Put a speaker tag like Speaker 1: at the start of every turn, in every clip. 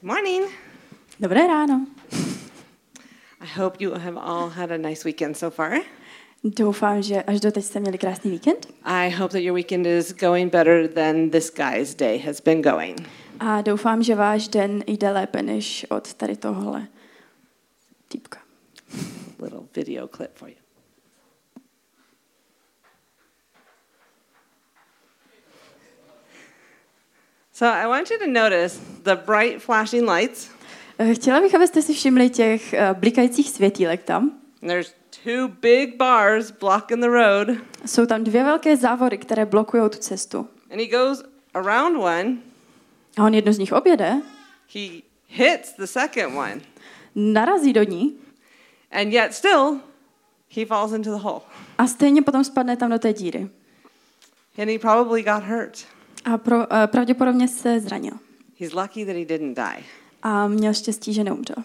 Speaker 1: Good morning.
Speaker 2: Dobré ráno.
Speaker 1: I hope you have all had a nice weekend so far.
Speaker 2: Doufám, že až doteď jste měli krásný víkend.
Speaker 1: I hope that your weekend is going better than this guy's day has been going.
Speaker 2: A doufám, že váš den jde lépe než od tady tohohle týpka.
Speaker 1: Little video clip for you. So I want you to notice the bright flashing lights.
Speaker 2: Eh, Chtěla bych, abyste si všimli těch eh, blikajících světílek tam.
Speaker 1: There's two big bars blocking the road,
Speaker 2: Jsou tam dvě velké závory, které blokují tu cestu.
Speaker 1: and he goes around one.
Speaker 2: A on jednu z nich objede,
Speaker 1: He hits the second one,
Speaker 2: narazí do ní
Speaker 1: and yet still he falls into the hole.
Speaker 2: a stejně potom spadne tam do té díry.
Speaker 1: And he probably got hurt.
Speaker 2: A pro, eh, pravděpodobně se zranil.
Speaker 1: He's lucky that he didn't die.
Speaker 2: A měl štěstí, že neumřel.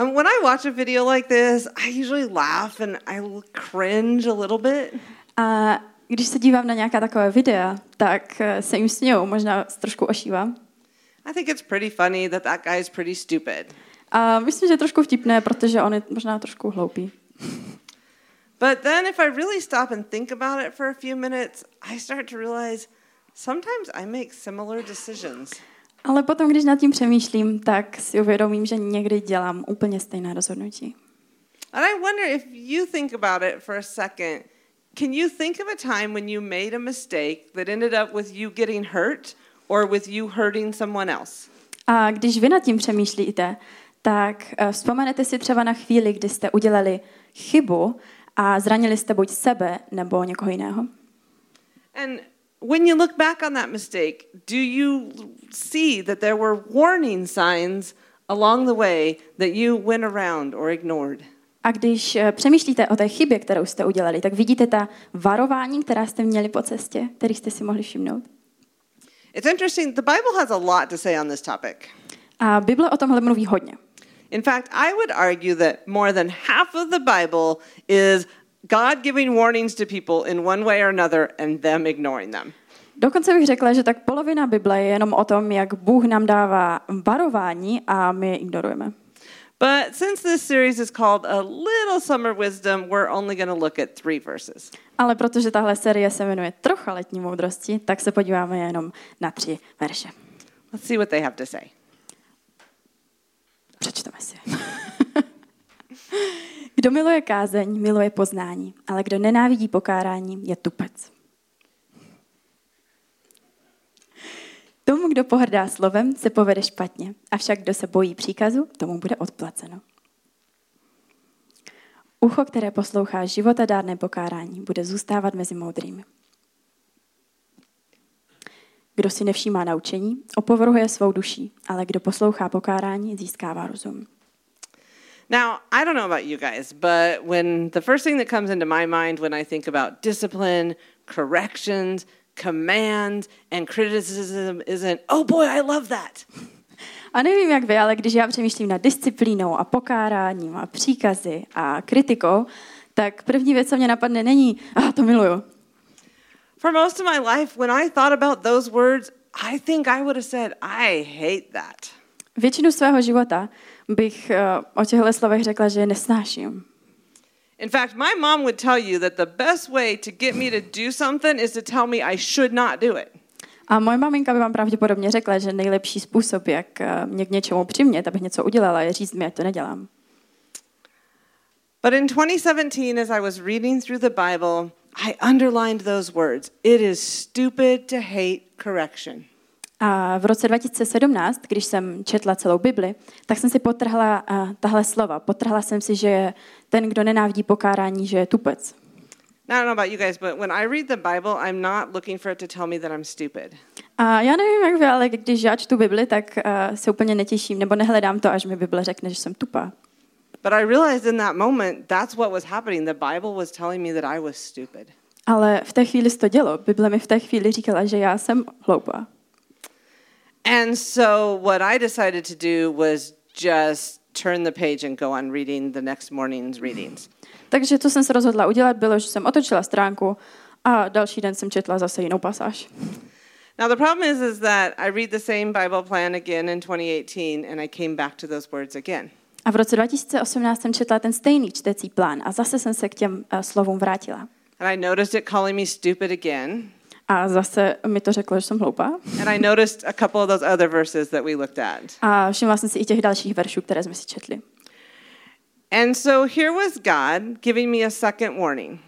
Speaker 1: Um, when I watch a video like this, I usually laugh and I cringe a little bit.
Speaker 2: A když se dívám na nějaká taková videa, tak eh, se jim smějou, možná trošku ošívám.
Speaker 1: I think it's pretty funny that that guy is pretty stupid.
Speaker 2: A myslím, že je trošku vtipné, protože on je možná trošku hloupý.
Speaker 1: But then if I really stop and think about it for a few minutes, I start to realize sometimes I make similar decisions.
Speaker 2: Ale potom, když nad tím přemýšlím, tak si uvědomím, že někdy dělám úplně stejné rozhodnutí.
Speaker 1: And I wonder if you think about it for a second. Can you think of a time when you made a mistake that ended up with you getting hurt or with you hurting someone else?
Speaker 2: A když vy nad tím přemýšlíte, tak eh, vzpomenete si třeba na chvíli, kdy jste udělali chybu a zranili jste buď sebe nebo někoho jiného.
Speaker 1: And when you look back on that mistake, do you see that there were warning signs along the way that you went around or ignored?
Speaker 2: A když eh, přemýšlíte o té chybě, kterou jste udělali, tak vidíte ta varování, která jste měli po cestě, kterých jste si mohli všimnout.
Speaker 1: It's interesting, the Bible has a lot to say on this topic.
Speaker 2: A Bible o tomhle mluví hodně.
Speaker 1: In fact, I would argue that more than half of the Bible is God giving warnings to people in one way or another and them ignoring them.
Speaker 2: Dokonce bych řekla, že tak polovina Bible je jenom o tom, jak Bůh nám dává varování a my je ignorujeme.
Speaker 1: But since this series is called A Little Summer Wisdom, we're only going to look at three verses.
Speaker 2: Ale protože tahle série se jmenuje Trocha letní moudrosti, tak se podíváme jenom na tři verše.
Speaker 1: Let's see what they have to say.
Speaker 2: Přečteme si. kdo miluje kázeň, miluje poznání, ale kdo nenávidí pokárání, je tupec. Tomu, kdo pohrdá slovem, se povede špatně, avšak kdo se bojí příkazu, tomu bude odplaceno. Ucho, které poslouchá života dárné pokárání, bude zůstávat mezi moudrými. Kdo si nevšímá naučení, opovrhuje svou duší, ale kdo poslouchá pokárání, získává rozum.
Speaker 1: Now, I don't know about you guys, but when the first thing that comes into my mind when I think about discipline, corrections, commands, and criticism isn't, oh boy, I love that.
Speaker 2: A nevím, jak vy, ale když já přemýšlím nad disciplínou a pokáráním a příkazy a kritikou, tak první věc, co mě napadne, není, a ah, to miluju.
Speaker 1: For most of my life, when I thought about those words, I think I would have said, I hate that.
Speaker 2: Většinu svého života bych uh, o těchto slovech řekla, že je nesnáším.
Speaker 1: In fact, my mom would tell you that the best way to get me to do something is to tell me I should not do it.
Speaker 2: A moje maminka by vám pravděpodobně řekla, že nejlepší způsob, jak eh, mě k něčemu přimět, abych něco udělala, je říct mi, ať to nedělám.
Speaker 1: But in 2017, as I was reading through the Bible, I underlined those words. It is stupid to hate correction.
Speaker 2: A v roce 2017, když jsem četla celou Bibli, tak jsem si potrhla uh, tahle slova. Potrhla jsem si, že ten, kdo nenávidí pokárání, že je tupec.
Speaker 1: Now, I don't know about you guys, but when I read the Bible, I'm not looking for it to tell me that I'm stupid.
Speaker 2: A já nevím, jak vy, ale když já čtu Bibli, tak uh, se úplně netěším, nebo nehledám to, až mi Bible řekne, že jsem tupá.
Speaker 1: But I realized in that moment that's what was happening. The Bible was telling me that I was stupid.
Speaker 2: Ale v té chvíli se to dělo. Bible mi v té chvíli říkala, že já jsem hloupá.
Speaker 1: And so what I decided to do was just turn the page and go on reading the next morning's readings.
Speaker 2: Takže co jsem se rozhodla udělat, bylo, že jsem otočila stránku a další den jsem četla zase jinou pasáž.
Speaker 1: Now, the problem is, is that I read the same Bible plan again in 2018, and I came back to those words again.
Speaker 2: A v roce 2018 jsem četla ten stejný čtecí plán a zase jsem se k těm uh, slovům vrátila.
Speaker 1: And I noticed it calling me stupid again.
Speaker 2: A zase mi to řeklo, že jsem hloupá.
Speaker 1: And I noticed a couple of those other verses that we looked at.
Speaker 2: A všimla jsem si i těch dalších veršů, které jsme si četli.
Speaker 1: And so here was God giving me a second warning.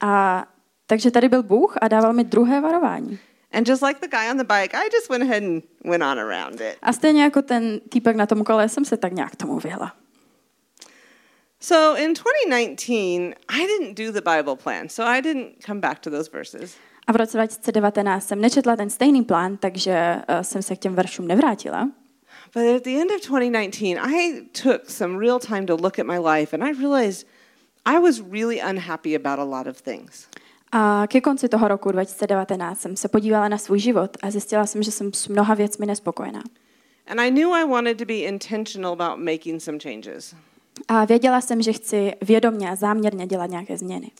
Speaker 2: A takže tady byl Bůh a dával mi druhé varování.
Speaker 1: And just like the guy on the bike, I just went ahead and went on around it.
Speaker 2: A stejně jako ten týpek na tom kole jsem se tak nějak tomu vyhla.
Speaker 1: So in 2019, I didn't do the Bible plan, so I didn't come back to those verses.
Speaker 2: A v roce 2019 jsem nečetla ten stejný plán, takže uh, jsem se k těm veršům nevrátila.
Speaker 1: But at the end of 2019, I took some real time to look at my life and I realized I was really unhappy about a lot of things.
Speaker 2: A ke konci toho roku 2019 jsem se podívala na svůj život a zjistila jsem, že jsem s mnoha věcmi nespokojená.
Speaker 1: And I knew I wanted to be intentional about making some changes.
Speaker 2: A věděla jsem, že chci vědomně a záměrně dělat nějaké změny.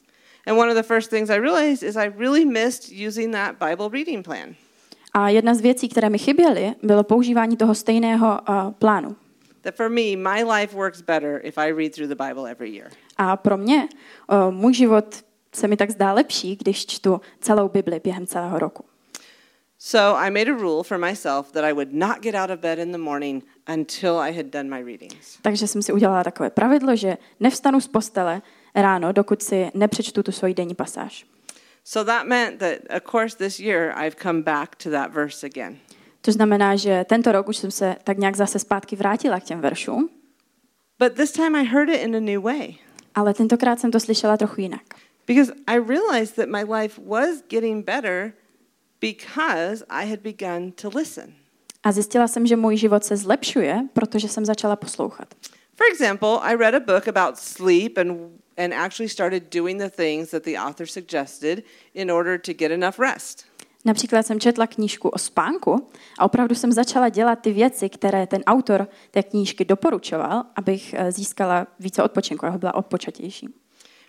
Speaker 1: And one of the first things I realized is I really missed using that Bible reading plan.
Speaker 2: A jedna z věcí, které mi chyběly, bylo používání toho stejného uh, plánu.
Speaker 1: That for me, my life works better if I read through the Bible every year.
Speaker 2: A pro mě uh, můj život se mi tak zdá lepší, když čtu celou Bibli během celého roku.
Speaker 1: So I made a rule for myself that I would not get out of bed in the morning until I had done my readings.
Speaker 2: Takže jsem si udělala takové pravidlo, že nevstanu z postele ráno, dokud si nepřečtu tu svoji denní pasáž.
Speaker 1: So that meant that, of course, this year I've come back to that verse again.
Speaker 2: To znamená, že tento rok už jsem se tak nějak zase zpátky vrátila k těm veršům,
Speaker 1: But this time I heard it in a new way.
Speaker 2: ale tentokrát jsem to slyšela trochu jinak.
Speaker 1: Because I realized that my life was getting better because I had begun to listen.
Speaker 2: A zjistila jsem, že můj život se zlepšuje, protože jsem začala poslouchat.
Speaker 1: For example, I read a book about sleep and, and actually started doing the things that the author suggested in order to get enough rest.
Speaker 2: Například jsem četla knížku o spánku a opravdu jsem začala dělat ty věci, které ten autor té knížky doporučoval, abych eh, získala více odpočinku, abych byla odpočatější.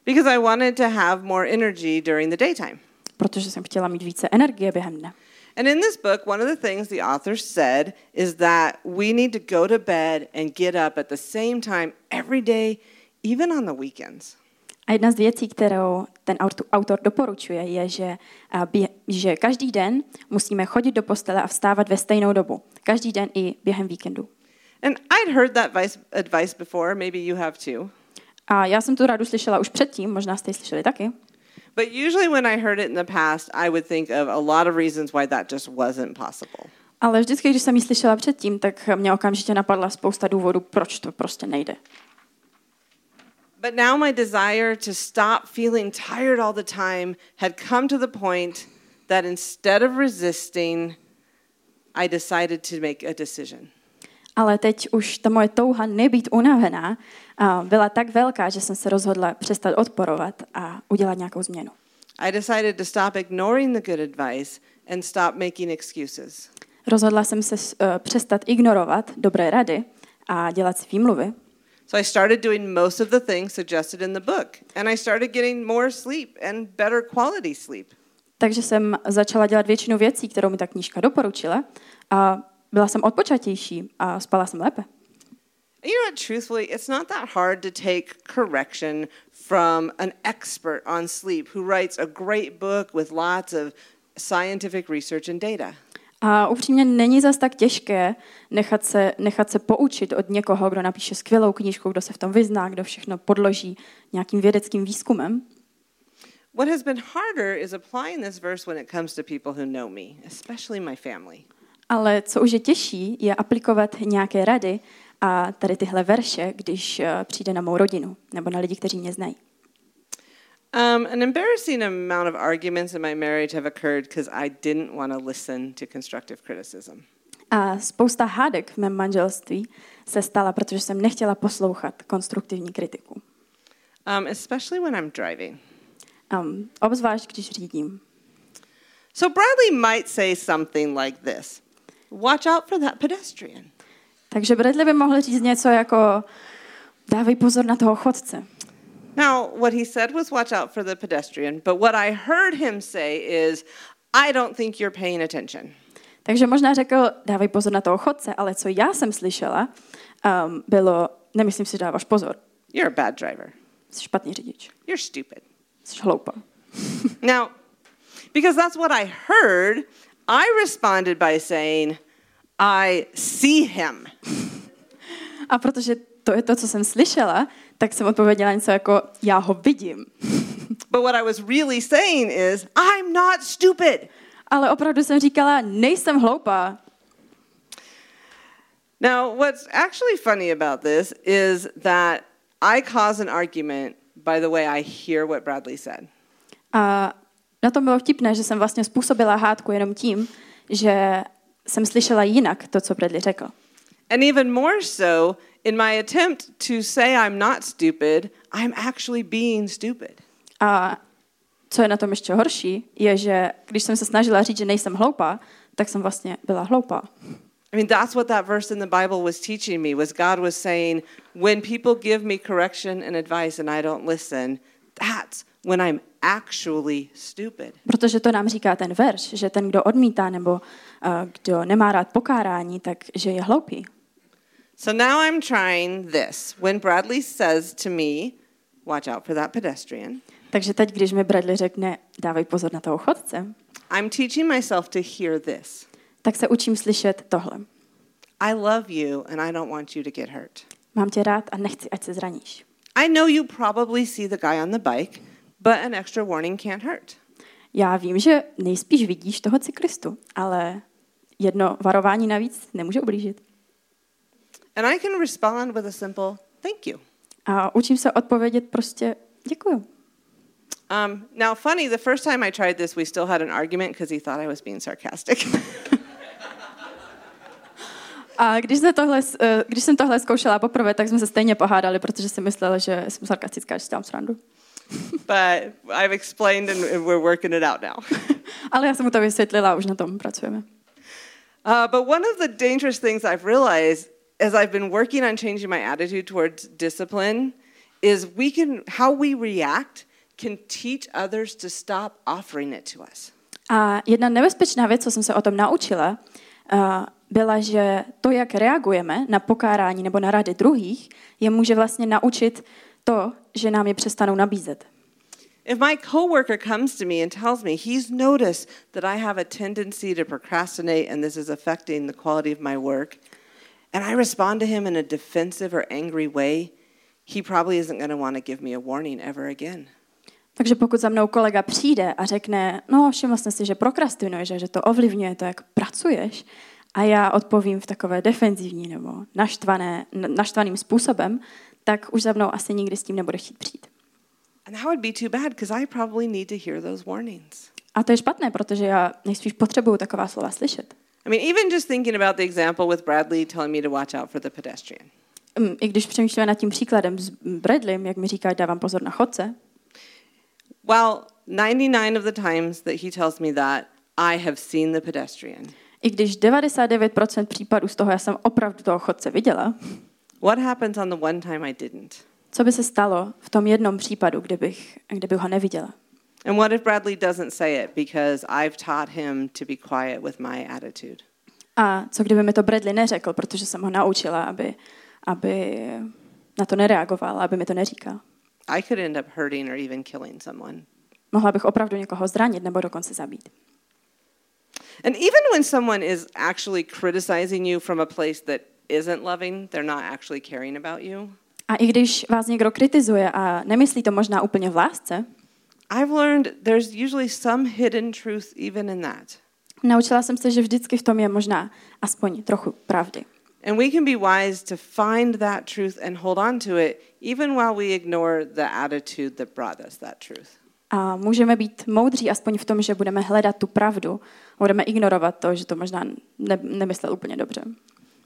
Speaker 1: Because I wanted to have more energy during the daytime.
Speaker 2: Protože jsem chtěla mít více energie během dne.
Speaker 1: And in this book, one of the things the author said is that we need to go to bed and get up at the same time every day, even on the weekends.
Speaker 2: A jedna z věcí, kterou ten autor- doporučuje, je, že, bě- že každý den musíme chodit do postele a vstávat ve stejnou dobu. Každý den i během víkendu.
Speaker 1: And I'd heard that vice, advice before, maybe you have too.
Speaker 2: A já jsem tu radu slyšela už předtím, možná jste ji slyšeli taky.
Speaker 1: But usually when I heard it in the past, I would think of a lot of reasons why that just wasn't possible.
Speaker 2: Ale vždycky, když jsem ji slyšela předtím, tak mě okamžitě napadla spousta důvodů, proč to prostě nejde.
Speaker 1: But now my desire to stop feeling tired all the time had come to the point that instead of resisting, I decided to make a decision.
Speaker 2: Ale teď už ta moje touha nebýt unavená byla tak velká, že jsem se rozhodla přestat odporovat a udělat nějakou změnu.
Speaker 1: I decided to stop ignoring the good advice and stop making excuses.
Speaker 2: Rozhodla jsem se uh, přestat ignorovat dobré rady a dělat si výmluvy.
Speaker 1: So I started doing most of the things suggested in the book, and I started getting more sleep and better quality sleep.
Speaker 2: Takže jsem začala dělat většinu věcí, kterou mi ta knížka doporučila a byla jsem odpočatější a spala jsem lépe.
Speaker 1: You know what, truthfully, it's not that hard to take correction from an expert on sleep who writes a great book with lots of scientific research and data.
Speaker 2: A upřímně není zas tak těžké nechat se, nechat se poučit od někoho, kdo napíše skvělou knížku, kdo se v tom vyzná, kdo všechno podloží nějakým vědeckým výzkumem.
Speaker 1: What has been harder is applying this verse when it comes to people who know me, especially my family.
Speaker 2: Ale co už je těžší, je aplikovat nějaké rady a tady tyhle verše, když eh, přijde na mou rodinu nebo na lidi, kteří mě znají.
Speaker 1: Um, an embarrassing amount of arguments in my marriage have occurred because I didn't want to listen to constructive criticism.
Speaker 2: A spousta hádek v mém manželství se stala, protože jsem nechtěla poslouchat konstruktivní kritiku.
Speaker 1: Um, especially when I'm driving.
Speaker 2: Um, obzvlášť, když řídím.
Speaker 1: So Bradley might say something like this Watch out for that pedestrian.
Speaker 2: Takže Bradley by mohl říct něco jako dávej pozor na toho chodce.
Speaker 1: Now, what he said was watch out for the pedestrian, but what I heard him say is, I don't think you're paying attention.
Speaker 2: Takže možná řekl, dávej pozor na toho chodce, ale co já jsem slyšela, um, bylo, nemyslím si, dáváš pozor.
Speaker 1: You're a bad driver.
Speaker 2: Jsi špatný řidič.
Speaker 1: You're stupid.
Speaker 2: Jsi hloupá.
Speaker 1: Now, because that's what I heard, I responded by saying, I see him.
Speaker 2: A protože to je to, co jsem slyšela, tak jsem odpověděla něco jako, já ho vidím.
Speaker 1: But what I was really saying is, I'm not stupid.
Speaker 2: Ale opravdu jsem říkala, nejsem hloupá.
Speaker 1: Now, what's actually funny about this is that I cause an argument by the way I hear what Bradley said.
Speaker 2: A na tom bylo vtipné, že jsem vlastně způsobila hádku jenom tím, že jsem slyšela jinak to, co Bradley řekl.
Speaker 1: And even more so, in my attempt to say I'm not stupid, I'm actually being stupid.
Speaker 2: A co je na tom ještě horší, je, že když jsem se snažila říct, že nejsem hloupá, tak jsem vlastně byla hloupá.
Speaker 1: I mean, that's what that verse in the Bible was teaching me. Was God was saying, when people give me correction and advice and I don't listen, that's when I'm actually stupid.
Speaker 2: Protože to nám říká ten verš, že ten, kdo odmítá nebo uh, kdo nemá rád pokárání, tak že je hloupý.
Speaker 1: So now I'm trying this. When Bradley says to me, watch out for that pedestrian,
Speaker 2: Takže teď, když mi Bradley řekne, dávej pozor na toho chodce,
Speaker 1: I'm teaching myself to hear this.
Speaker 2: tak se učím slyšet tohle.
Speaker 1: I love you and I don't want you to get hurt.
Speaker 2: Mám tě rád a nechci, ať se zraníš.
Speaker 1: I know you probably see the guy on the bike, but an extra warning can't hurt.
Speaker 2: Já vím, že nejspíš vidíš toho cyklistu, ale jedno varování navíc nemůže ublížit.
Speaker 1: And I can respond with a simple thank you.
Speaker 2: A učím se odpovědět prostě děkuju.
Speaker 1: Um, now, funny, the first time I tried this, we still had an argument because he thought I was being sarcastic.
Speaker 2: A když, jsme tohle, eh, když jsem tohle zkoušela poprvé, tak jsme se stejně pohádali, protože jsem myslela, že jsem sarkastická, že si dělám srandu.
Speaker 1: but I've explained and we're working it out now.
Speaker 2: Ale já jsem mu to vysvětlila už na tom pracujeme.
Speaker 1: Uh, but one of the dangerous things I've realized as I've been working on changing my attitude towards discipline is we can, how we react can teach others to stop offering it to us.
Speaker 2: A jedna nebezpečná věc, co jsem se o tom naučila, uh, byla, že to, jak reagujeme na pokárání nebo na rady druhých, je může vlastně naučit to, že nám je přestanou nabízet.
Speaker 1: If my coworker comes to me and tells me he's noticed that I have a tendency to procrastinate and this is affecting the quality of my work, and I respond to him in a defensive or angry way, he probably isn't going to want to give me a warning ever again.
Speaker 2: Takže pokud za mnou kolega přijde a řekne, no všiml jsem si, že prokrastinuješ, a že to ovlivňuje to, jak pracuješ, a já odpovím v takové defenzivní nebo naštvané, naštvaným způsobem, tak už za mnou asi nikdy s tím nebude chtít přijít.
Speaker 1: And that would be too bad because I probably need to hear those warnings.
Speaker 2: A to je špatné, protože já nejspíš potřebuju taková slova slyšet.
Speaker 1: I mean, even just thinking about the example with Bradley telling me to watch out for the pedestrian.
Speaker 2: Mm, I když přemýšlíme nad tím příkladem s Bradleym, jak mi říká, dávám pozor na chodce,
Speaker 1: Well, 99 of the times that he tells me that, I have seen the pedestrian.
Speaker 2: i když 99% případů z toho já jsem opravdu toho chodce viděla,
Speaker 1: What happens on the one time I didn't?
Speaker 2: co by se stalo v tom jednom případu, kdybych, kdybych ho neviděla?
Speaker 1: And what if Bradley doesn't say it because I've taught him to be quiet with my attitude?
Speaker 2: A co kdyby mi to Bradley neřekl, protože jsem ho naučila, aby, aby na to nereagoval, aby mi to neříkal.
Speaker 1: I could end up hurting or even killing someone.
Speaker 2: Mohla bych opravdu někoho zranit nebo dokonce zabít.
Speaker 1: And even when someone is actually criticizing you from a place that isn't loving, they're not actually caring about you.
Speaker 2: A i když vás někdo kritizuje a nemyslí to možná úplně v lásce,
Speaker 1: I've learned there's usually some hidden truth even in that.
Speaker 2: naučila jsem se, že vždycky v tom je možná aspoň trochu pravdy.
Speaker 1: And we can be wise to find that truth and hold on to it even while we ignore the attitude that brought us that truth.
Speaker 2: A můžeme být moudří aspoň v tom, že budeme hledat tu pravdu, budeme ignorovat to, že to možná ne, nemyslel úplně dobře.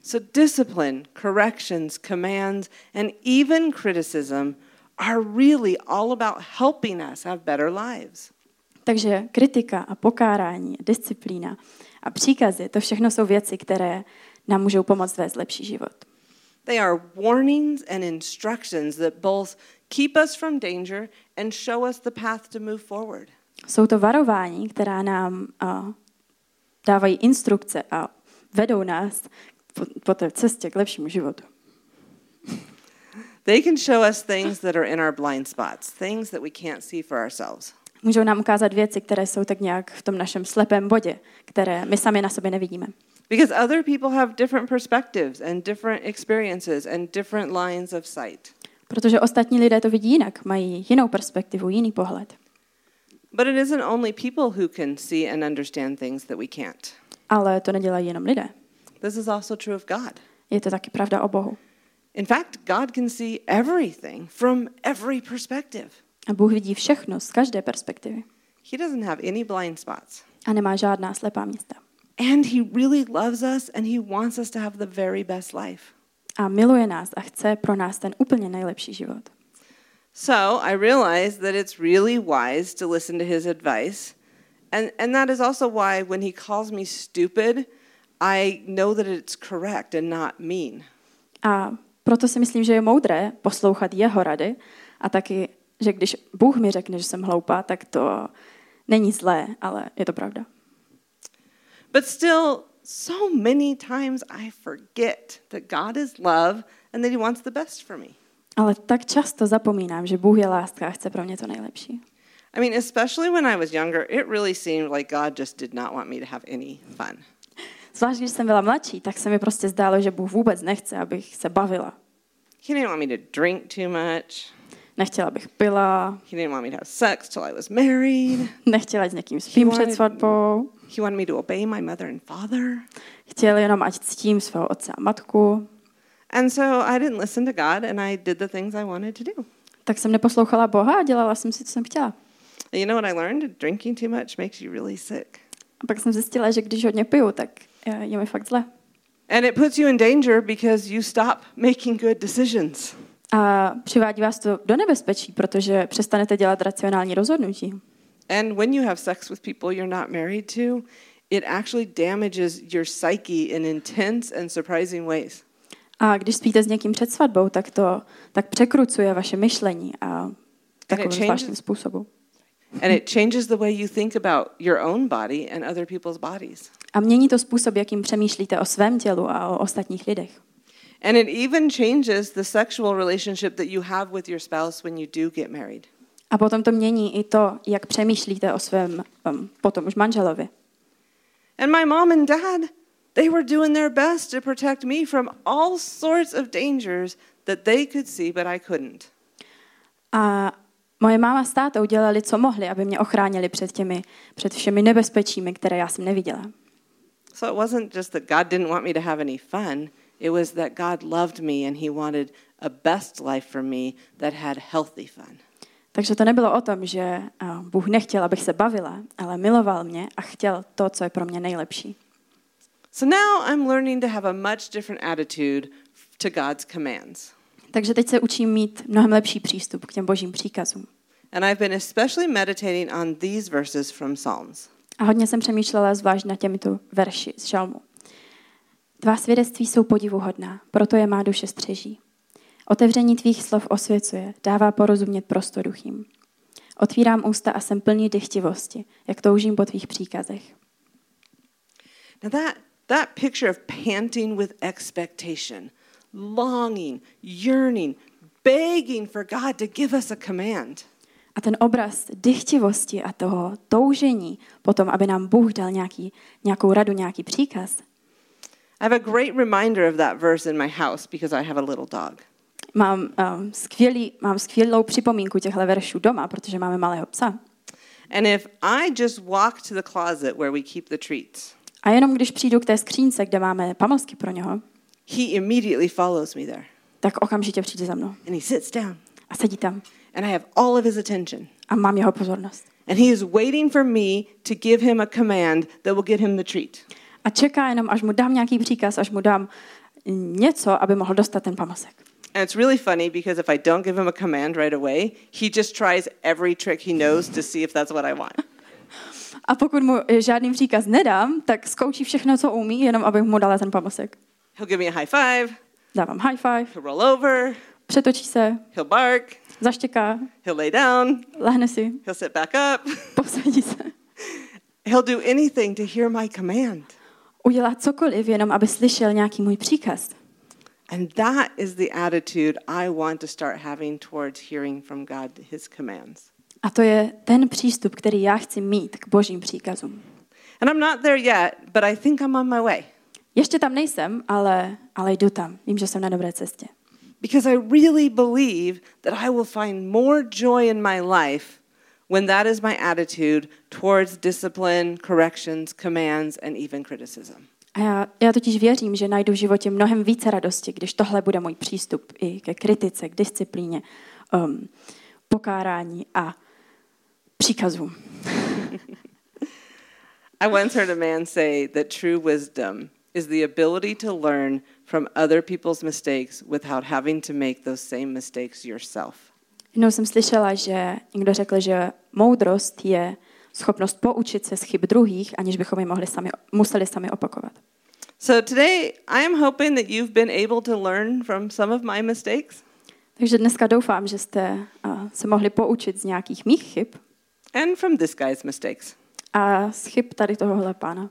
Speaker 1: So, discipline, corrections, commands, and even criticism are really all about helping us have better lives.
Speaker 2: Takže kritika a pokárání, disciplína a příkazy, to všechno jsou věci, které nám můžou pomoct vést lepší život.
Speaker 1: They are warnings and instructions that both keep us from danger and show us the path to move forward.
Speaker 2: Jsou to varování, která nám uh, dávají instrukce a vedou nás po, po té cestě k lepšímu životu.
Speaker 1: They can show us things that are in our blind spots, things that we can't see for ourselves.
Speaker 2: Můžou nám ukázat věci, které jsou tak nějak v tom našem slepém bodě, které my sami na sobě nevidíme.
Speaker 1: Because other people have different perspectives and different experiences and different lines of sight.
Speaker 2: Protože ostatní lidé to vidí jinak, mají jinou perspektivu, jiný pohled.
Speaker 1: But it isn't only people who can see and understand things that we can't.
Speaker 2: Ale to nedělají jenom lidé.
Speaker 1: This is also true of God.
Speaker 2: Je to taky pravda o Bohu.
Speaker 1: In fact, God can see everything from every perspective.
Speaker 2: A Bůh vidí všechno z každé perspektivy.
Speaker 1: He doesn't have any blind spots.
Speaker 2: A nemá žádná slepá místa.
Speaker 1: And he really loves us and he wants us to have the very best life.
Speaker 2: A miluje nás a chce pro nás ten úplně nejlepší život.
Speaker 1: So I realized that it's really wise to listen to his advice. And, and that is also why when he calls me stupid, I know that it's correct and not mean.
Speaker 2: A proto si myslím, že je moudré poslouchat jeho rady a taky, že když Bůh mi řekne, že jsem hloupá, tak to není zlé, ale je to pravda.
Speaker 1: But still, so many times I forget that God is love and that he wants the best for me.
Speaker 2: Ale tak často zapomínám, že Bůh je láska a chce pro mě to nejlepší.
Speaker 1: I mean, especially when I was younger, it really seemed like God just did not want me to have any fun.
Speaker 2: Zvlášť, když jsem byla mladší, tak se mi prostě zdálo, že Bůh vůbec nechce, abych se bavila.
Speaker 1: He didn't want me to drink too much.
Speaker 2: Nechtěla, abych pila,
Speaker 1: He didn't want me to have sex till I was married.
Speaker 2: nechtěla, s někým spím před svatbou,
Speaker 1: He wanted me to obey my mother and father.
Speaker 2: chtěl jenom, ať ctím svého otce a matku.
Speaker 1: And so I didn't listen to God and I did the things I wanted to do.
Speaker 2: Tak jsem neposlouchala Boha a dělala jsem si, co jsem chtěla.
Speaker 1: You know what I learned? Drinking too much makes you really sick.
Speaker 2: A pak jsem zjistila, že když hodně piju, tak je mi fakt zle.
Speaker 1: And it puts you in danger because you stop making good decisions.
Speaker 2: A přivádí vás to do nebezpečí, protože přestanete dělat racionální rozhodnutí.
Speaker 1: And when you have sex with people you're not married to, it actually damages your psyche in intense and surprising ways.
Speaker 2: A když spíte s někým před svatbou, tak to tak překrucuje vaše myšlení a takovým zvláštním způsobu.
Speaker 1: And it changes the way you think about your own body and other people's bodies.
Speaker 2: A mění to způsob, jakým přemýšlíte o svém tělu a o ostatních lidech.
Speaker 1: And it even changes the sexual relationship that you have with your spouse when you do get married.
Speaker 2: A potom to mění i to, jak přemýšlíte o svém um, potom už manželovi.
Speaker 1: And my mom and dad, they were doing their best to protect me from all sorts of dangers that they could see, but I couldn't.
Speaker 2: A moje máma s tátou dělali, co mohli, aby mě ochránili před těmi, před všemi nebezpečími, které já jsem neviděla.
Speaker 1: So it wasn't just that God didn't want me to have any fun, it was that God loved me and He wanted a best life for me that had healthy fun.
Speaker 2: Takže to nebylo o tom, že uh, Bůh nechtěl, abych se bavila, ale miloval mě a chtěl to, co je pro mě nejlepší.
Speaker 1: So now I'm learning to have a much different attitude to God's commands.
Speaker 2: Takže teď se učím mít mnohem lepší přístup k těm božím příkazům.
Speaker 1: And I've been especially meditating on these verses from Psalms.
Speaker 2: A hodně jsem přemýšlela zvlášť na těmito verši z žalmu. Tvá svědectví jsou podivuhodná, proto je má duše střeží. Otevření tvých slov osvěcuje, dává porozumět prostoduchým. Otvírám ústa a jsem plný dychtivosti, jak toužím po tvých příkazech.
Speaker 1: Now that that picture of panting with expectation, longing, yearning, begging for God to give us a command.
Speaker 2: A ten obraz dychtivosti a toho toužení potom, aby nám Bůh dal nějaký, nějakou radu, nějaký příkaz,
Speaker 1: I have a great reminder of that verse in my house because I have a little dog.
Speaker 2: mám, um, skvělý, mám skvělou připomínku těchto veršů doma, protože máme malého psa.
Speaker 1: And if I just walk to the closet where we keep the treats,
Speaker 2: A jenom když přijdu k té skřínce, kde máme pamlsky pro něho,
Speaker 1: he immediately follows me there.
Speaker 2: tak okamžitě přijde za mnou
Speaker 1: And he sits down
Speaker 2: a sedí tam
Speaker 1: and I have all of his attention.
Speaker 2: a mám jeho pozornost.
Speaker 1: And he is waiting for me to give him a command that will get him the treat.
Speaker 2: A čeká jenom, až mu dám nějaký příkaz, až mu dám něco, aby mohl dostat ten pamlsek.
Speaker 1: And it's really funny because if I don't give him a command right away, he just tries every trick he knows to see if that's what I want.
Speaker 2: A pokud mu žádný příkaz nedám, tak zkouší všechno, co umí, jenom abych mu dala ten pamlsek.
Speaker 1: He'll give me a high five,
Speaker 2: Dávám high five,
Speaker 1: he'll roll over,
Speaker 2: přetočí se,
Speaker 1: he'll bark,
Speaker 2: zaštěká,
Speaker 1: he'll lay down,
Speaker 2: lehne si,
Speaker 1: he'll sit back up.
Speaker 2: posadí se.
Speaker 1: He'll do anything to hear my command.
Speaker 2: Udělá cokoliv, jenom aby slyšel nějaký můj příkaz.
Speaker 1: And that is the attitude I want to start having towards hearing from God his commands.
Speaker 2: A to je ten přístup, který já chci mít k božím příkazům.
Speaker 1: And I'm not there yet, but I think I'm on my way.
Speaker 2: Ještě tam nejsem, ale, ale jdu tam. Vím, že jsem na dobré cestě.
Speaker 1: Because I really believe that I will find more joy in my life when that is my attitude towards discipline, corrections, commands, and even criticism.
Speaker 2: A já, já totiž věřím, že najdu v životě mnohem více radosti, když tohle bude můj přístup i ke kritice, k disciplíně, um, pokárání a příkazům.
Speaker 1: I once heard a man say that true wisdom is the ability to learn from other people's mistakes without having to make those same mistakes yourself.
Speaker 2: Jednou jsem slyšela, že někdo řekl, že moudrost je schopnost poučit se z chyb druhých, aniž bychom je mohli sami, museli sami opakovat.
Speaker 1: So today, I am hoping that you've been able to learn from some of my mistakes
Speaker 2: Takže dneska doufám, že jste uh, se mohli poučit z nějakých mých chyb
Speaker 1: and from this guy's mistakes.
Speaker 2: a z chyb tady tohohle pána.